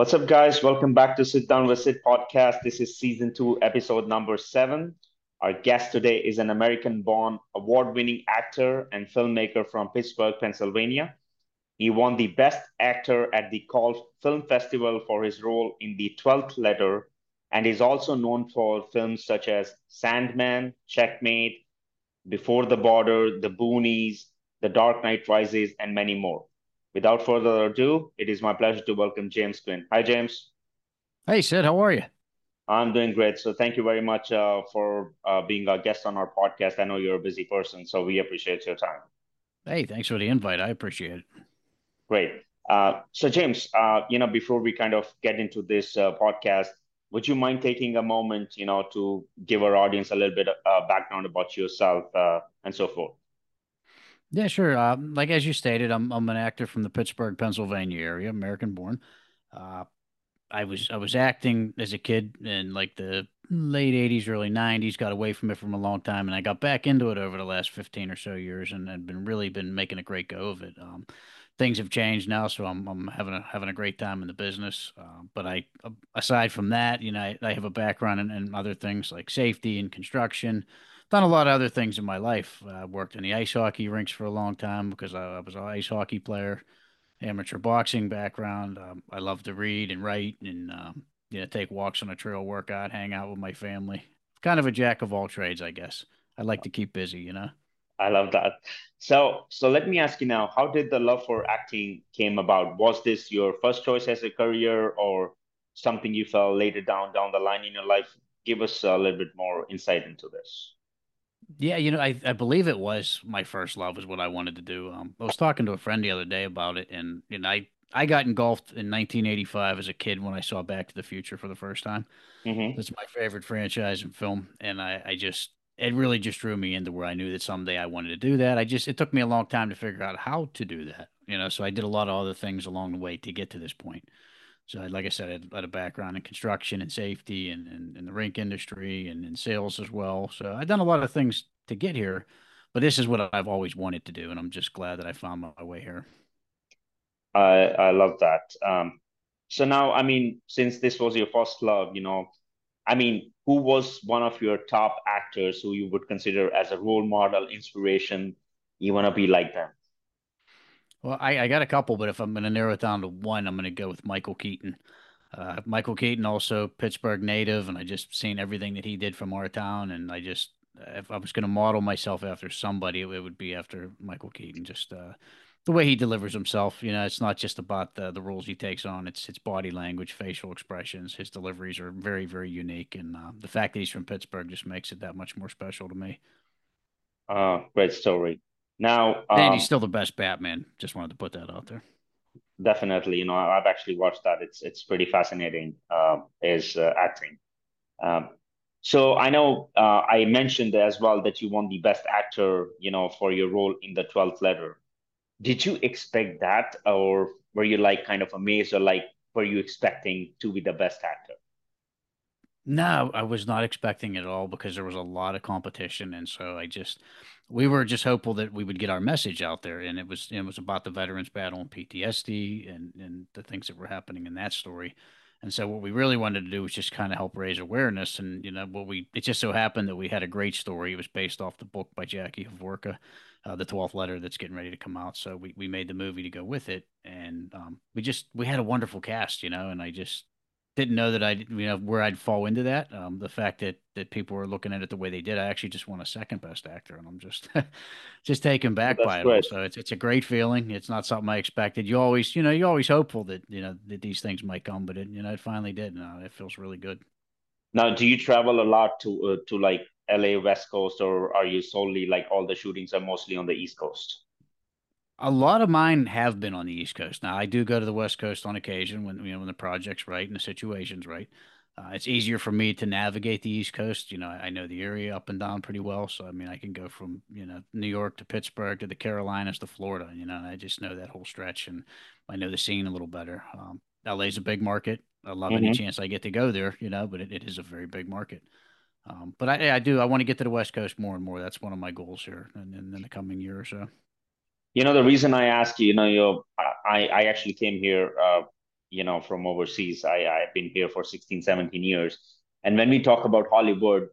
What's up, guys? Welcome back to Sit Down with Sid podcast. This is season two, episode number seven. Our guest today is an American born award winning actor and filmmaker from Pittsburgh, Pennsylvania. He won the Best Actor at the Cannes Film Festival for his role in The Twelfth Letter and is also known for films such as Sandman, Checkmate, Before the Border, The Boonies, The Dark Knight Rises, and many more. Without further ado, it is my pleasure to welcome James Quinn. Hi, James. Hey, Sid. How are you? I'm doing great. So thank you very much uh, for uh, being a guest on our podcast. I know you're a busy person, so we appreciate your time. Hey, thanks for the invite. I appreciate it. Great. Uh, so, James, uh, you know, before we kind of get into this uh, podcast, would you mind taking a moment, you know, to give our audience a little bit of uh, background about yourself and so forth? Yeah, sure. Uh, like as you stated, I'm I'm an actor from the Pittsburgh, Pennsylvania area, American born. Uh, I was I was acting as a kid in like the late '80s, early '90s. Got away from it from a long time, and I got back into it over the last 15 or so years, and I've been really been making a great go of it. Um, things have changed now, so I'm I'm having a having a great time in the business. Uh, but I, aside from that, you know, I, I have a background in, in other things like safety and construction done a lot of other things in my life. I worked in the ice hockey rinks for a long time because I, I was an ice hockey player, amateur boxing background. Um, I love to read and write and um, you know take walks on a trail, work out, hang out with my family. Kind of a jack of all trades, I guess. I like to keep busy, you know. I love that. So, so let me ask you now: How did the love for acting came about? Was this your first choice as a career, or something you felt later down down the line in your life? Give us a little bit more insight into this. Yeah, you know, I, I believe it was my first love is what I wanted to do. Um, I was talking to a friend the other day about it, and and I I got engulfed in 1985 as a kid when I saw Back to the Future for the first time. Mm-hmm. That's my favorite franchise in film, and I I just it really just drew me into where I knew that someday I wanted to do that. I just it took me a long time to figure out how to do that, you know. So I did a lot of other things along the way to get to this point. So, like I said, I had a background in construction and safety and, and, and the rink industry and in sales as well. So, I've done a lot of things to get here, but this is what I've always wanted to do. And I'm just glad that I found my way here. I, I love that. Um, so, now, I mean, since this was your first love, you know, I mean, who was one of your top actors who you would consider as a role model, inspiration? You want to be like them? Well, I, I got a couple, but if I'm going to narrow it down to one, I'm going to go with Michael Keaton. Uh, Michael Keaton, also Pittsburgh native, and I just seen everything that he did from our town, and I just if I was going to model myself after somebody, it, would be after Michael Keaton. Just uh, the way he delivers himself. You know, it's not just about the the roles he takes on. It's it's body language, facial expressions. His deliveries are very very unique, and uh, the fact that he's from Pittsburgh just makes it that much more special to me. Uh, great story. Now, um, and he's still the best Batman. Just wanted to put that out there. Definitely, you know, I've actually watched that. It's it's pretty fascinating. Uh, his uh, acting. Um, so I know uh, I mentioned as well that you won the best actor, you know, for your role in the Twelfth Letter. Did you expect that, or were you like kind of amazed, or like were you expecting to be the best actor? No, I was not expecting it at all because there was a lot of competition, and so I just we were just hopeful that we would get our message out there, and it was it was about the veterans battle and PTSD and and the things that were happening in that story. And so what we really wanted to do was just kind of help raise awareness. And you know, what we it just so happened that we had a great story. It was based off the book by Jackie Hovorka, uh, the Twelfth Letter, that's getting ready to come out. So we we made the movie to go with it, and um, we just we had a wonderful cast, you know. And I just didn't know that I you know where I'd fall into that. Um, the fact that that people were looking at it the way they did, I actually just won a second best actor, and I'm just just taken back by it. So it's it's a great feeling. It's not something I expected. You always you know you're always hopeful that you know that these things might come, but it you know it finally did. Now it feels really good. Now, do you travel a lot to uh, to like LA West Coast, or are you solely like all the shootings are mostly on the East Coast? A lot of mine have been on the East Coast. Now I do go to the West Coast on occasion when you know when the project's right and the situation's right. Uh, it's easier for me to navigate the East Coast. You know, I, I know the area up and down pretty well, so I mean, I can go from you know New York to Pittsburgh to the Carolinas to Florida. You know, I just know that whole stretch, and I know the scene a little better. Um, LA's a big market. I love mm-hmm. any chance I get to go there. You know, but it, it is a very big market. Um, but I, I do. I want to get to the West Coast more and more. That's one of my goals here, in, in, in the coming year or so you know the reason i ask you you know you I, I actually came here uh, you know, from overseas. I, I've been here for 16, 17 years. And when we talk about Hollywood,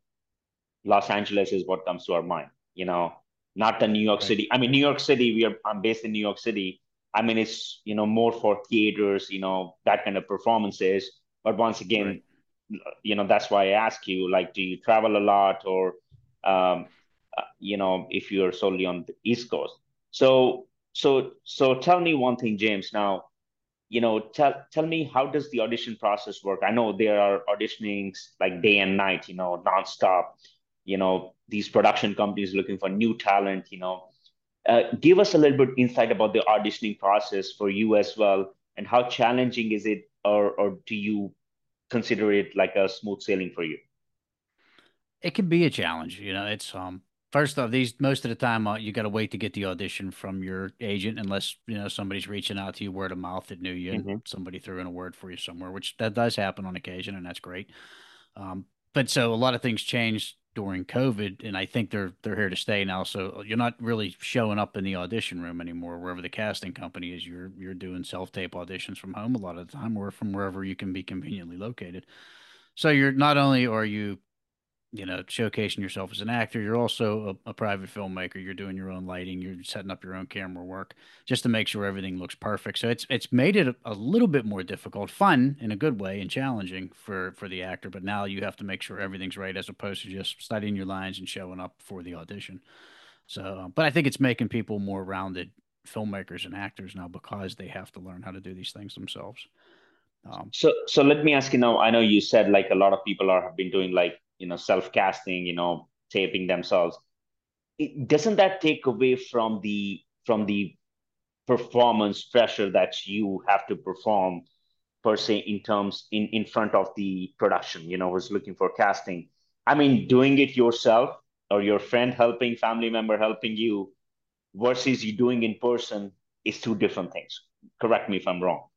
Los Angeles is what comes to our mind, you know, not the New York right. City. I mean, New York City, we are, I'm based in New York City. I mean, it's, you know, more for theaters, you know, that kind of performances. But once again, right. you know, that's why I ask you, like, do you travel a lot or, um, uh, you know, if you're solely on the East Coast? So, so, so tell me one thing, James. Now, you know tell tell me how does the audition process work? I know there are auditionings like day and night you know nonstop. You know these production companies looking for new talent you know. Uh, give us a little bit insight about the auditioning process for you as well and how challenging is it or or do you consider it like a smooth sailing for you? It can be a challenge you know it's um First off, these most of the time uh, you got to wait to get the audition from your agent, unless you know somebody's reaching out to you word of mouth that knew you, mm-hmm. and somebody threw in a word for you somewhere, which that does happen on occasion, and that's great. Um, but so a lot of things changed during COVID, and I think they're they're here to stay now. So you're not really showing up in the audition room anymore, wherever the casting company is. You're you're doing self tape auditions from home a lot of the time, or from wherever you can be conveniently located. So you're not only are you you know, showcasing yourself as an actor. You're also a, a, private filmmaker. You're doing your own lighting. You're setting up your own camera work just to make sure everything looks perfect. So it's it's made it a, a, little bit more difficult, fun in a good way, and challenging for for the actor. But now you have to make sure everything's right, as opposed to just studying your lines and showing up for the audition. So, but I think it's making people more rounded filmmakers and actors now because they have to learn how to do these things themselves. Um, so, so let me ask you now. I know you said like a lot of people are have been doing like you know self casting you know taping themselves. It, doesn't that take away from the from the performance pressure that you have to perform per se in terms in in front of the production you know who's looking for casting? I mean doing it yourself or your friend helping family member helping you versus you doing in person is two different things. Correct me if i'm wrong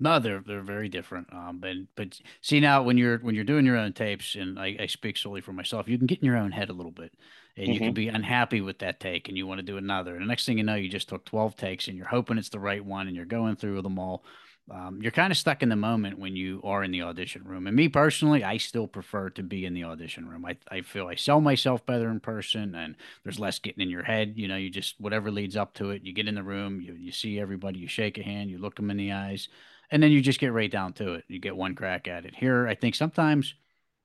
no, they're they're very different. Um, but but see now when you're when you're doing your own tapes, and I, I speak solely for myself, you can get in your own head a little bit, and mm-hmm. you can mm-hmm. be unhappy with that take, and you want to do another. And the next thing you know, you just took twelve takes, and you're hoping it's the right one, and you're going through them all. Um, you're kind of stuck in the moment when you are in the audition room. And me personally, I still prefer to be in the audition room. I, I feel I sell myself better in person and there's less getting in your head. You know, you just, whatever leads up to it, you get in the room, you, you see everybody, you shake a hand, you look them in the eyes, and then you just get right down to it. You get one crack at it. Here, I think sometimes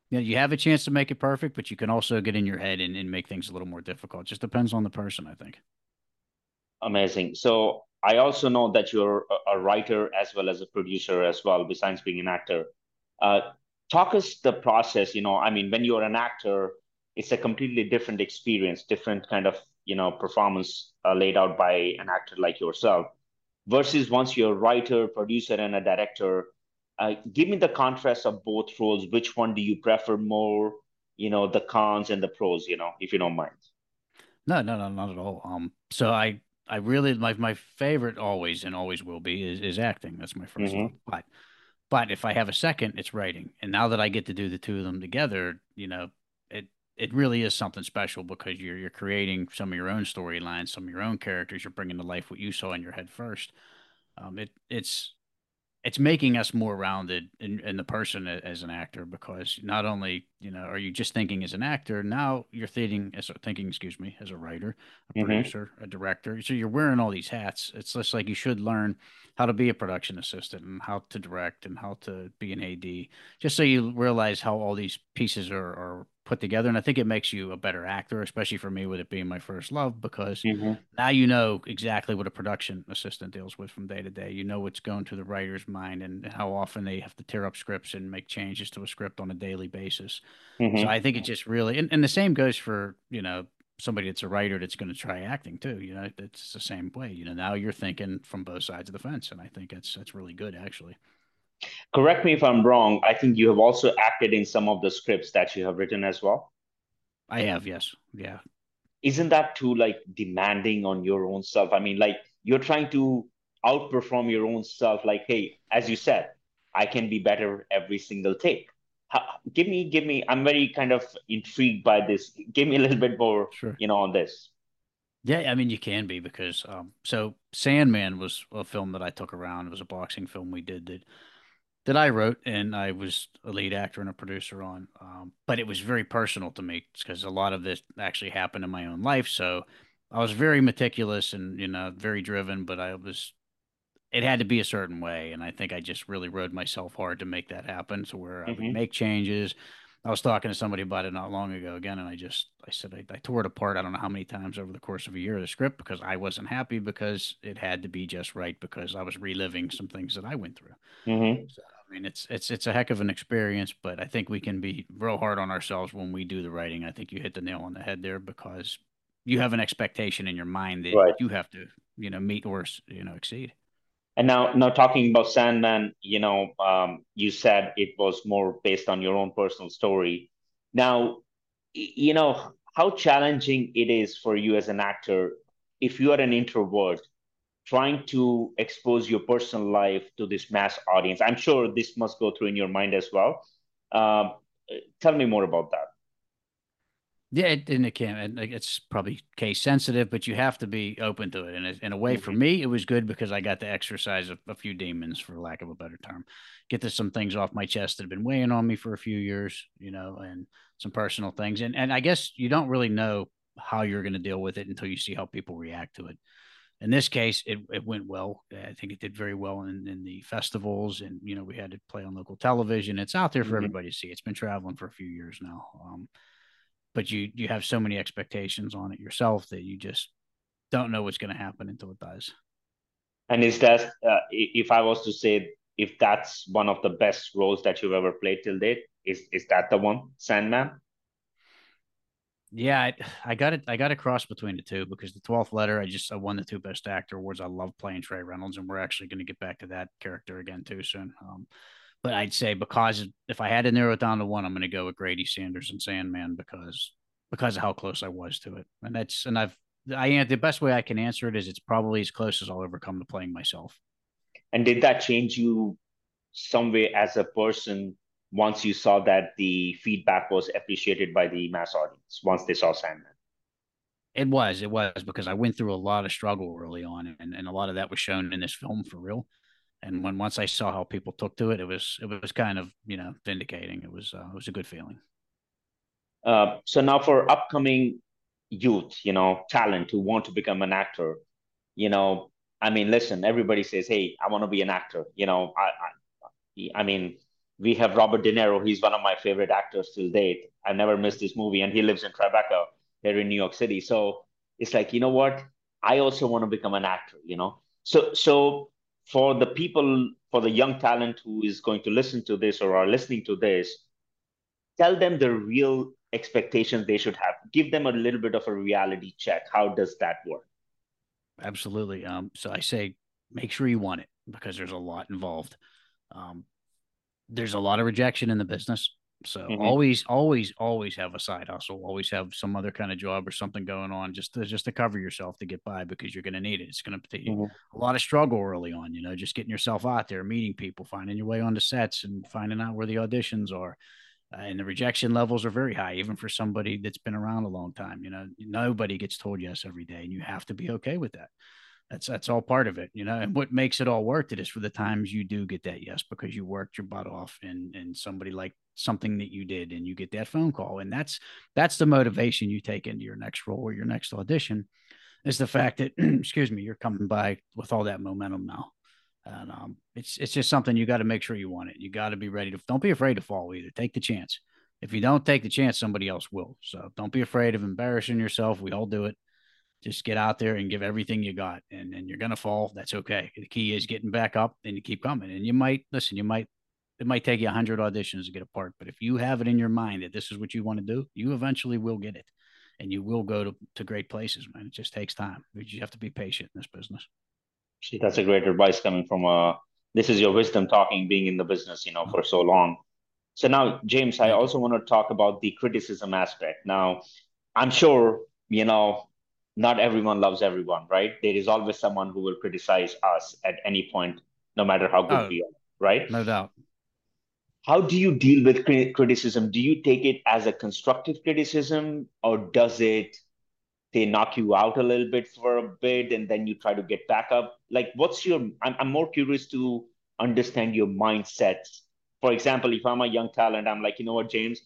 you know you have a chance to make it perfect, but you can also get in your head and, and make things a little more difficult. It just depends on the person, I think. Amazing. So I also know that you're a writer as well as a producer as well, besides being an actor. Uh, talk us the process. You know, I mean, when you're an actor, it's a completely different experience, different kind of you know performance uh, laid out by an actor like yourself versus once you're a writer, producer, and a director. Uh, give me the contrast of both roles. Which one do you prefer more? You know, the cons and the pros. You know, if you don't mind. No, no, no, not at all. Um, so I, I really my my favorite always and always will be is, is acting. That's my 1st mm-hmm. love. But, but if I have a second, it's writing. And now that I get to do the two of them together, you know, it really is something special because you're you're creating some of your own storylines, some of your own characters. You're bringing to life what you saw in your head first. Um, it it's it's making us more rounded in, in the person as an actor because not only you know are you just thinking as an actor now you're thinking as a, thinking excuse me as a writer a mm-hmm. producer a director so you're wearing all these hats it's just like you should learn how to be a production assistant and how to direct and how to be an ad just so you realize how all these pieces are, are put together. And I think it makes you a better actor, especially for me with it being my first love, because mm-hmm. now you know exactly what a production assistant deals with from day to day. You know what's going through the writer's mind and how often they have to tear up scripts and make changes to a script on a daily basis. Mm-hmm. So I think it just really, and, and the same goes for, you know, somebody that's a writer that's going to try acting too. You know, it's the same way. You know, now you're thinking from both sides of the fence, and I think that's that's really good actually. Correct me if I'm wrong. I think you have also acted in some of the scripts that you have written as well. I have, yes. Yeah. Isn't that too like demanding on your own self? I mean, like you're trying to outperform your own self. Like, hey, as you said, I can be better every single take. How, give me, give me. I'm very kind of intrigued by this. Give me a little bit more, sure. you know, on this. Yeah, I mean you can be because um, so Sandman was a film that I took around. It was a boxing film we did that that I wrote and I was a lead actor and a producer on. Um, but it was very personal to me because a lot of this actually happened in my own life. So I was very meticulous and you know very driven, but I was it had to be a certain way, and I think I just really rode myself hard to make that happen. So where I would Mm-hmm. make changes. I was talking to somebody about it not long ago again, and I just I said I, I tore it apart. I don't know how many times over the course of a year the script because I wasn't happy because it had to be just right because I was reliving some things that I went through. Mm-hmm. So, I mean, it's it's it's a heck of an experience, but I think we can be real hard on ourselves when we do the writing. I think you hit the nail on the head there because you have an expectation in your mind that Right. you have to, you know, meet or you know exceed. And now, now talking about Sandman, you know, um, you said it was more based on your own personal story. Now, you know, how challenging it is for you as an actor if you are an introvert trying to expose your personal life to this mass audience. I'm sure this must go through in your mind as well. Um, tell me more about that. Yeah, it, and it can, and it's probably case sensitive, but you have to be open to it. And it, in a way, for hmm me, it was good because I got to exercise a, a few demons, for lack of a better term, get to some things off my chest that have been weighing on me for a few years, you know, and some personal things. And and I guess you don't really know how you're going to deal with it until you see how people react to it. In this case, it, it went well. I think it did very well in, in the festivals, and you know, we had to play on local television. It's out there for hmm everybody to see. It's been traveling for a few years now. Um, but you you have so many expectations on it yourself that you just don't know what's going to happen until it does. And is that, uh, if I was to say, if that's one of the best roles that you've ever played till date, is is that the one, Sandman? Yeah, I, I got it. I got a cross between the two because the twelfth letter, I just I won the two best actor awards. I love playing Trey Reynolds, and we're actually going to get back to that character again too soon. Um, but I'd say because if I had to narrow it down to one, I'm going to go with Grady Sanders and Sandman because because of how close I was to it, and that's and I've I the best way I can answer it is it's probably as close as I'll ever come to playing myself. And did that change you some way as a person once you saw that the feedback was appreciated by the mass audience, once they saw Sandman? It was, it was because I went through a lot of struggle early on, and, and a lot of that was shown in this film for real. And when once I saw how people took to it, it was it was kind of you know vindicating. It was uh, it was a good feeling. Uh, so now for upcoming youth, you know, talent who want to become an actor, you know, I mean, listen, everybody says, "Hey, I want to be an actor." You know, I, I, I mean, we have Robert De Niro. He's one of my favorite actors till date. I never missed this movie, and he lives in Tribeca here in New York City. So it's like, you know what? I also want to become an actor. You know, so so for the people, for the young talent who is going to listen to this or are listening to this, tell them the real expectations they should have. Give them a little bit of a reality check. How does that work? Absolutely. Um, so I say make sure you want it because there's a lot involved. Um, there's a lot of rejection in the business. So hmm always, always, always have a side hustle. Always have some other kind of job or something going on just to just to cover yourself to get by because you're going to need it. It's going to take hmm a lot of struggle early on. You know, just getting yourself out there, meeting people, finding your way onto sets, and finding out where the auditions are. Uh, and the rejection levels are very high, even for somebody that's been around a long time. You know, nobody gets told yes every day, and you have to be okay with that that's that's all part of it, you know. And what makes it all worth it is for the times you do get that yes because you worked your butt off and and somebody like something that you did and you get that phone call and that's that's the motivation you take into your next role or your next audition is the fact that excuse me you're coming by with all that momentum now and um, it's it's just something you got to make sure you want it you got to be ready to don't be afraid to fall either take the chance if you don't take the chance somebody else will so don't be afraid of embarrassing yourself we all do it just get out there and give everything you got and, and you're going to fall. That's okay. The key is getting back up and you keep coming. And you might listen you might it might take you 100 auditions to get a part but if you have it in your mind that this is what you want to do you eventually will get it. And you will go to, to great places man. It just takes time you have to be patient in this business. See, that's a great advice coming from uh this is your wisdom talking, being in the business, you know, for so long. So now, James, I also want to talk about the criticism aspect. Now, I'm sure, you know, not everyone loves everyone, right? There is always someone who will criticize us at any point, no matter how good oh. we are, right? no doubt. How do you deal with criticism? Do you take it as a constructive criticism or does it they knock you out a little bit for a bit and then you try to get back up? Like what's your i'm, I'm more curious to understand your mindset. For example if i'm a young talent i'm like you know what james?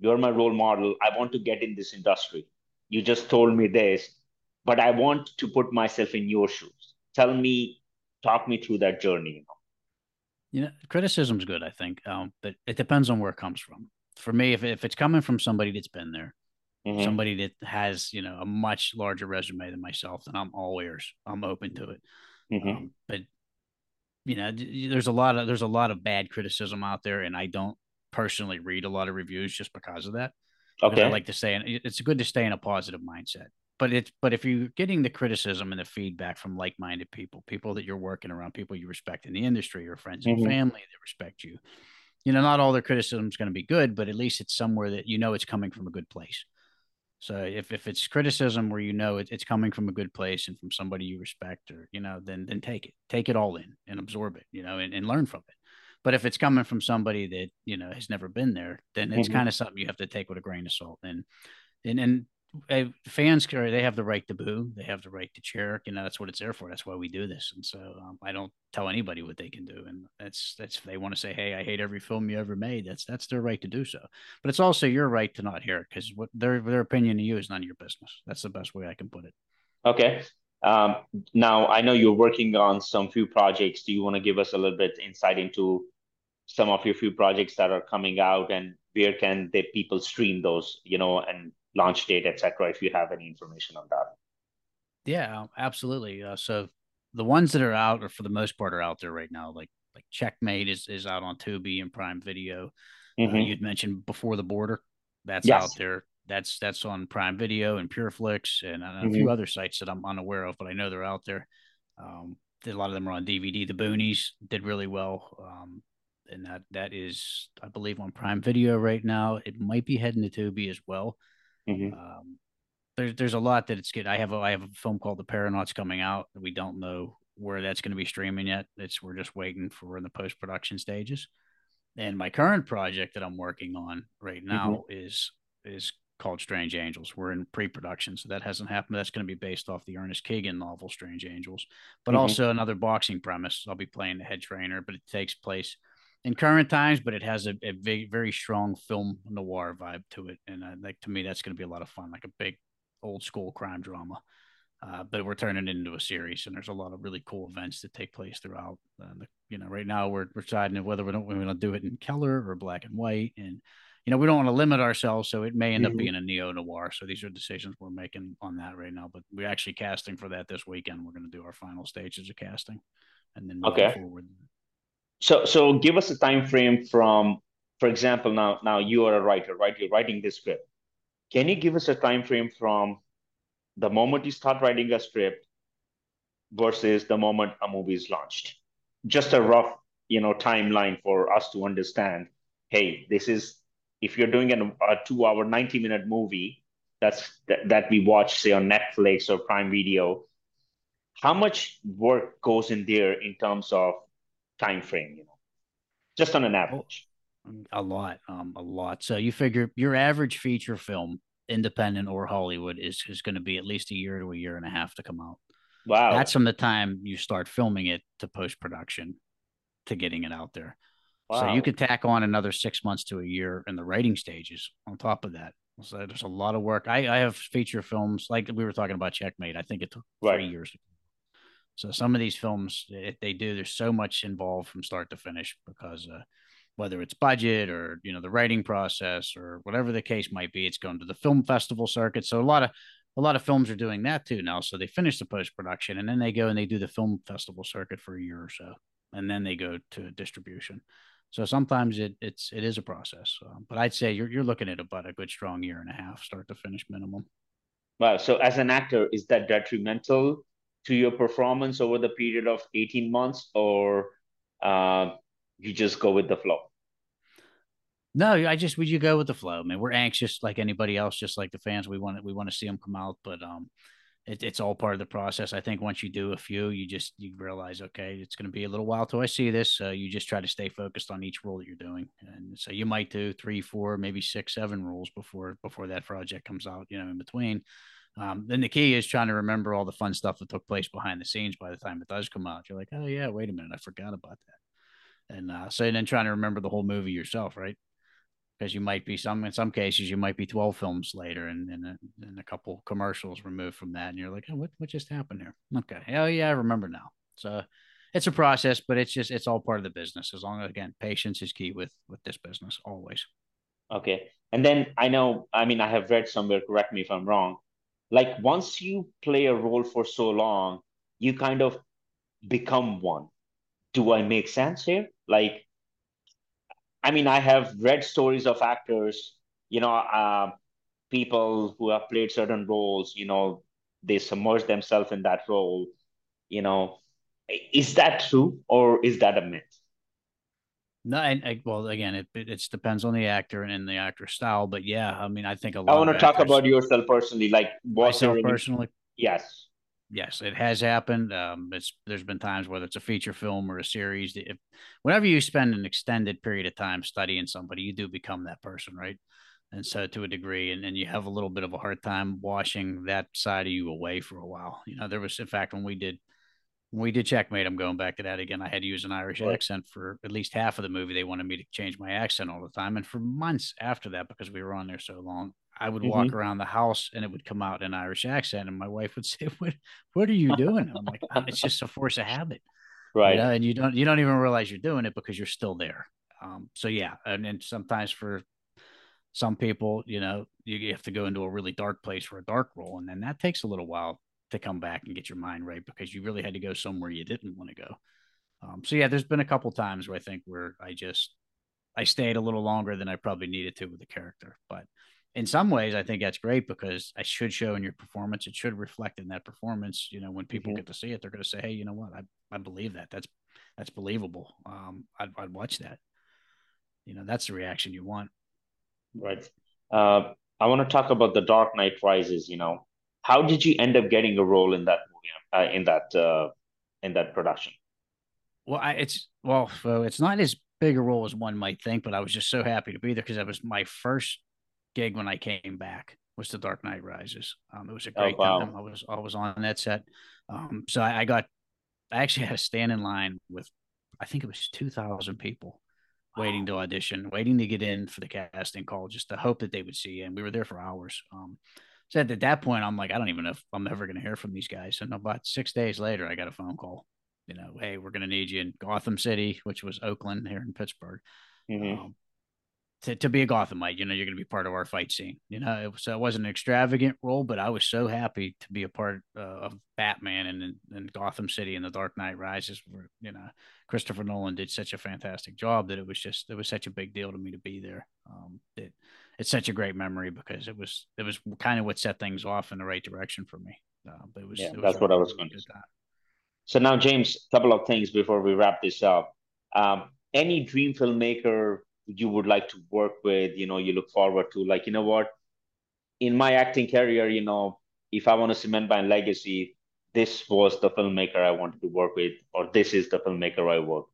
You're my role model. I want to get in this industry. You just told me this but i want to put myself in your shoes. Tell me talk me through that journey you know. You know criticism's good i think um, but it depends on where it comes from. For me if, if it's coming from somebody that's been there mm-hmm. somebody that has you know a much larger resume than myself then i'm all ears. I'm open to it. Mm-hmm. um, but you know there's a lot of there's a lot of bad criticism out there and i don't personally read a lot of reviews just because of that okay i like to say it's good to stay in a positive mindset but it's but if you're getting the criticism and the feedback from like-minded people people that you're working around people you respect in the industry your friends and mm-hmm. family that respect you you know not all their criticism is going to be good but at least it's somewhere that you know it's coming from a good place so if, if it's criticism where you know it, it's coming from a good place and from somebody you respect or you know then then take it take it all in and absorb it you know and, and learn from it but if it's coming from somebody that you know has never been there then it's mm-hmm. kind of something you have to take with a grain of salt and and and fans they have the right to boo they have the right to cheer you know that's what it's there for that's why we do this and so um, i don't tell anybody what they can do and that's that's they want to say hey i hate every film you ever made that's that's their right to do so but it's also your right to not hear it because what their their opinion of you is none of your business that's the best way i can put it. Okay um, now i know you're working on some few projects do you want to give us a little bit insight into some of your few projects that are coming out and where can the people stream those you know and launch date, etc. If you have any information on that. Yeah, absolutely. Uh, so the ones that are out, or for the most part, are out there right now. Like like Checkmate is is out on Tubi and Prime Video. Uh, mm-hmm. Uh, you'd mentioned before the border, that's yes. out there. That's that's on Prime Video and PureFlix and, and a mm-hmm. few other sites that I'm unaware of, but I know they're out there. Um, a lot of them are on DVD. The Boonies did really well. Um, and that that is, I believe, on Prime Video right now. It might be heading to Tubi as well. Mm-hmm. Um, there's there's a lot that it's good. I have a I have a film called The Paranauts coming out. We don't know where that's going to be streaming yet. It's we're just waiting for in the post production stages. And my current project that I'm working on right now mm-hmm. is is called Strange Angels. We're in pre-production, so that hasn't happened. That's going to be based off the Ernest Keegan novel Strange Angels, but mm-hmm. also another boxing premise. I'll be playing the head trainer, but it takes place in current times, but it has a, a very, very strong film noir vibe to it. And like to me, that's going to be a lot of fun, like a big old school crime drama. Uh, but we're turning it into a series, and there's a lot of really cool events that take place throughout. Uh, the, you know, right now we're, we're deciding whether we don't we want to do it in color or black and white, and you know we don't want to limit ourselves, so it may end mm-hmm. up being a neo noir. So these are decisions we're making on that right now. But we're actually casting for that this weekend. We're going to do our final stages of casting, and then okay. forward so so give us a time frame from, for example, now now you are a writer, right? You're writing this script. Can you give us a time frame from the moment you start writing a script versus the moment a movie is launched? Just a rough, you know, timeline for us to understand. Hey, this is if you're doing an, a two-hour, ninety-minute movie that's that, that we watch, say on Netflix or Prime Video. How much work goes in there in terms of time frame, you know, just on an average? A lot, um, a lot. So you figure your average feature film, independent or Hollywood, is is going to be at least a year to a year and a half to come out. Wow, that's from the time you start filming it to post production to getting it out there. Wow. So you could tack on another six months to a year in the writing stages on top of that. So there's a lot of work. I, I have feature films like we were talking about Checkmate. I think it took right. three years so some of these films, if they do, there's so much involved from start to finish because uh, whether it's budget or you know the writing process or whatever the case might be, it's going to the film festival circuit. So a lot of a lot of films are doing that too now. So they finish the post production and then they go and they do the film festival circuit for a year or so, and then they go to distribution. So sometimes it it's it is a process, but I'd say you're you're looking at about a good strong year and a half, start to finish minimum. Wow. So as an actor, is that detrimental to your performance over the period of 18 months or uh, you just go with the flow? No i just would you go with the flow I mean, we're anxious like anybody else just like the fans. We want we want to see them come out but um it, it's all part of the process. I think once you do a few you just you realize okay it's going to be a little while till i see this so you just try to stay focused on each role that you're doing. And so you might do three four maybe six seven rules before before that project comes out you know in between Um, then the key is trying to remember all the fun stuff that took place behind the scenes by the time it does come out. You're like, oh yeah, wait a minute, I forgot about that. And uh, so then trying to remember the whole movie yourself, right? Because you might be some in some cases you might be 12 films later and and a, and a couple commercials removed from that, and you're like, oh, what what just happened here? Okay, oh yeah, I remember now. So it's a process, but it's just it's all part of the business. As long as again, patience is key with with this business always. Okay, and then I know, I mean, I have read somewhere. Correct me if I'm wrong. Like once you play a role for so long, you kind of become one. Do I make sense here? Like, I mean, I have read stories of actors, you know, uh, people who have played certain roles, you know, they submerge themselves in that role, you know, is that true or is that a myth? No, and, and well, again, it it depends on the actor and in the actor style, but yeah, I mean, I think a lot. I want to talk about yourself personally, like myself any... personally. Yes, yes, it has happened. Um, it's there's been times whether it's a feature film or a series. If whenever you spend an extended period of time studying somebody, you do become that person, right? And so, to a degree, and, and you have a little bit of a hard time washing that side of you away for a while. You know, there was, in fact, when we did when we did checkmate i'm going back to that again. I had to use an irish right. accent for at least half of the movie. They wanted me to change my accent all the time. And for months after that because we were on there so long i would mm-hmm. walk around the house and it would come out in irish accent and my wife would say what what are you doing? I'm like oh, it's just a force of habit. Right. you know? and you don't you don't even realize you're doing it because you're still there. Um, so yeah and, and sometimes for some people you know you have to go into a really dark place for a dark role and then that takes a little while to come back and get your mind right because you really had to go somewhere you didn't want to go. Um, so yeah, there's been a couple times where I think where I just I stayed a little longer than I probably needed to with the character, but in some ways I think that's great because I should show in your performance. It should reflect in that performance. You know, when people mm-hmm. get to see it, they're going to say, "Hey, you know what? I I believe that. That's that's believable. Um, I'd I'd watch that." You know, that's the reaction you want. Right. Uh, I want to talk about the Dark Knight Rises. You know, how did you end up getting a role in that movie uh, in that uh, in that production well I, it's well so it's not as big a role as one might think but i was just so happy to be there because that was my first gig when i came back was the dark knight rises um, it was a oh, great oh, wow. time i was i was on that set um, so I, I got i actually had to stand in line with i think it was 2000 people waiting to audition, waiting to get in for the casting call, just to hope that they would see you. And we were there for hours. Um, so at that point, I'm like, I don't even know if I'm ever going to hear from these guys. And about six days later, I got a phone call. You know, hey, we're going to need you in Gotham City, which was Oakland here in Pittsburgh. Mm-hmm. Um, to, to be a Gothamite, you know, you're going to be part of our fight scene. You know, it, so it wasn't an extravagant role, but I was so happy to be a part uh, of Batman and, and Gotham City and The Dark Knight Rises. Where you know, Christopher Nolan did such a fantastic job that it was just it was such a big deal to me to be there. Um, that it's such a great memory because it was it was kind of what set things off in the right direction for me. Uh, but it was, yeah, it was that's what I was going to say. So now, James, a couple of things before we wrap this up. Um, any dream filmmaker you would like to work with, you know, you look forward to, like, you know what, in my acting career, you know, if I want to cement my legacy, this was the filmmaker I wanted to work with, or this is the filmmaker I work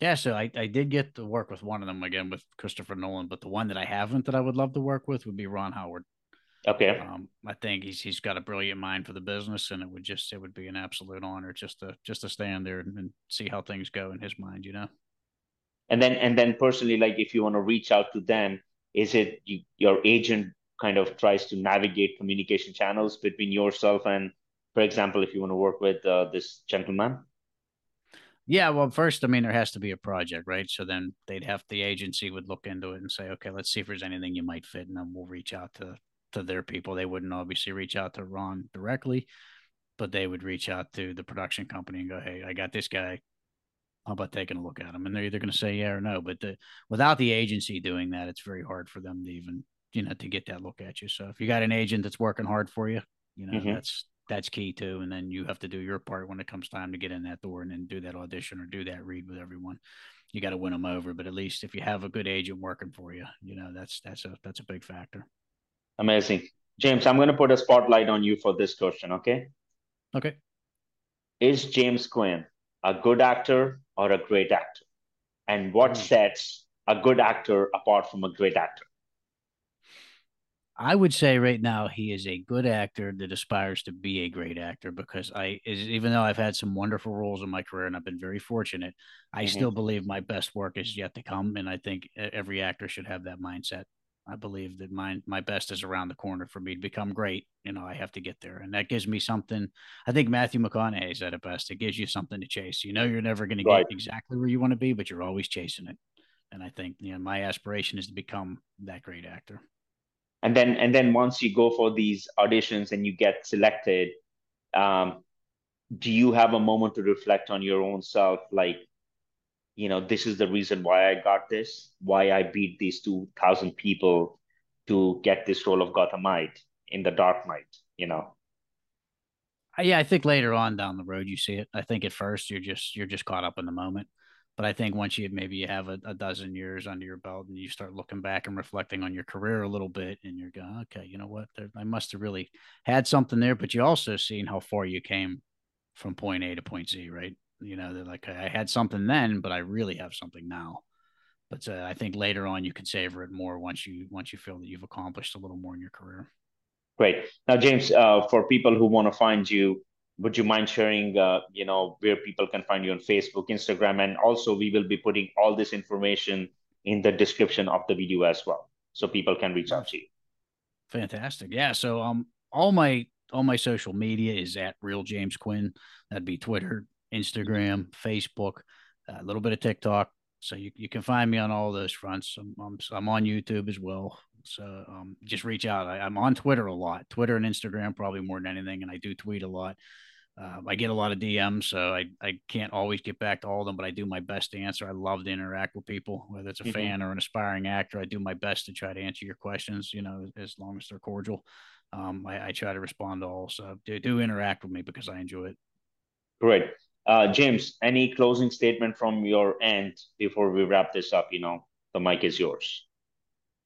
yeah, so I, I did get to work with one of them again with Christopher Nolan, but the one that I haven't that I would love to work with would be Ron Howard. Okay. Um, I think he's he's got a brilliant mind for the business, and it would just it would be an absolute honor just to just to stand there and, and see how things go in his mind, you know. And then and then personally, like if you want to reach out to them, is it you, your agent kind of tries to navigate communication channels between yourself and, for example, if you want to work with uh, this gentleman? Yeah, well, first, I mean, there has to be a project, right? So then they'd have the agency would look into it and say, okay, let's see if there's anything you might fit, and then we'll reach out to to their people. They wouldn't obviously reach out to Ron directly, but they would reach out to the production company and go, hey, I got this guy. How about taking a look at him? And they're either going to say yeah or no. But the, without the agency doing that, it's very hard for them to even you know to get that look at you. So if you got an agent that's working hard for you, you know mm-hmm. that's that's key too. And then you have to do your part when it comes time to get in that door and then do that audition or do that read with everyone. You got to win them over, but at least if you have a good agent working for you, you know that's that's a that's a big factor. Amazing, James. I'm going to put a spotlight on you for this question. Okay. Okay. Is James Quinn a good actor or a great actor? And what mm. sets a good actor apart from a great actor? I would say right now he is a good actor that aspires to be a great actor because I is even though I've had some wonderful roles in my career and I've been very fortunate, I mm-hmm. still believe my best work is yet to come and I think every actor should have that mindset. I believe that my my best is around the corner for me to become great. You know, I have to get there, and that gives me something. I think Matthew McConaughey said it best. It gives you something to chase. You know, you're never going right. to get exactly where you want to be, but you're always chasing it. And I think you know my aspiration is to become that great actor and then and then once you go for these auditions and you get selected um, do you have a moment to reflect on your own self? Like you know this is the reason why i got this why i beat these 2000 people to get this role of gothamite in the dark knight you know? Yeah i think later on down the road you see it. I think at first you're just you're just caught up in the moment but I think once you maybe you have a, a, dozen years under your belt and you start looking back and reflecting on your career a little bit, and you're going, okay, you know what, there, I must have really had something there. But you also seen how far you came from point A to point Z, right? You know, they're like I had something then, but I really have something now. But uh, I think later on you can savor it more once you once you feel that you've accomplished a little more in your career. Great. Now, James, uh, for people who want to find you, would you mind sharing uh, you know where people can find you on facebook instagram? And also we will be putting all this information in the description of the video as well so people can reach out to you. Fantastic. Yeah so um all my all my social media is at real james quinn. That'd be twitter instagram facebook a little bit of tiktok. So you, you can find me on all those fronts. I'm, I'm, I'm on youtube as well so um, just reach out. I, am on Twitter a lot, Twitter and Instagram probably more than anything, and I do tweet a lot. Uh, I get a lot of DMs, so I, I can't always get back to all of them, but I do my best to answer. I love to interact with people, whether it's a mm-hmm. fan or an aspiring actor. I do my best to try to answer your questions, you know, as long as they're cordial. Um, I, I, try to respond to all. So do, do interact with me because I enjoy it. Great. Uh, James, any closing statement from your end before we wrap this up? You know, the mic is yours.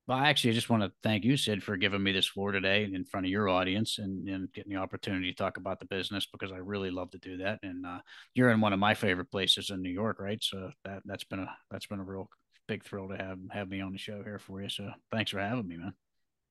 Well, actually, I just want to thank you, Sid, for giving me this floor today in front of your audience and, and getting the opportunity to talk about the business because I really love to do that. And uh, you're in one of my favorite places in New York, right? So that that's been a that's been a real big thrill to have have me on the show here for you. So thanks for having me, man.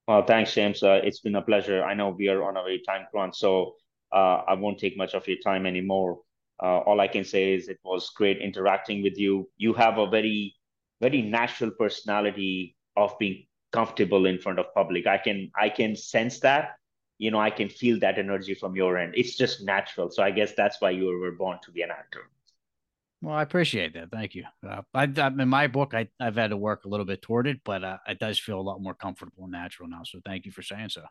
Well, thanks, James. Uh, it's been a pleasure. I know we are on a very time crunch, so uh, I won't take much of your time anymore. Uh, all I can say is it was great interacting with you. You have a very very natural personality of being comfortable in front of public. I can i can sense that you know i can feel that energy from your end. It's just natural. So i guess that's why you were born to be an actor. Well i appreciate that. Thank you. Uh, I, I, in my book I, i've had to work a little bit toward it but uh, it does feel a lot more comfortable and natural now. So thank you for saying so.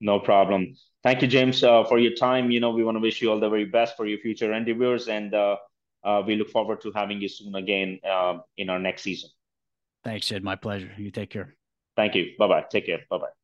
No problem. Thank you james uh, for your time. You know we want to wish you all the very best for your future endeavors and uh, uh, we look forward to having you soon again uh, in our next season thanks Jed. my pleasure you take care Thank you. Bye bye. Take care. Bye bye.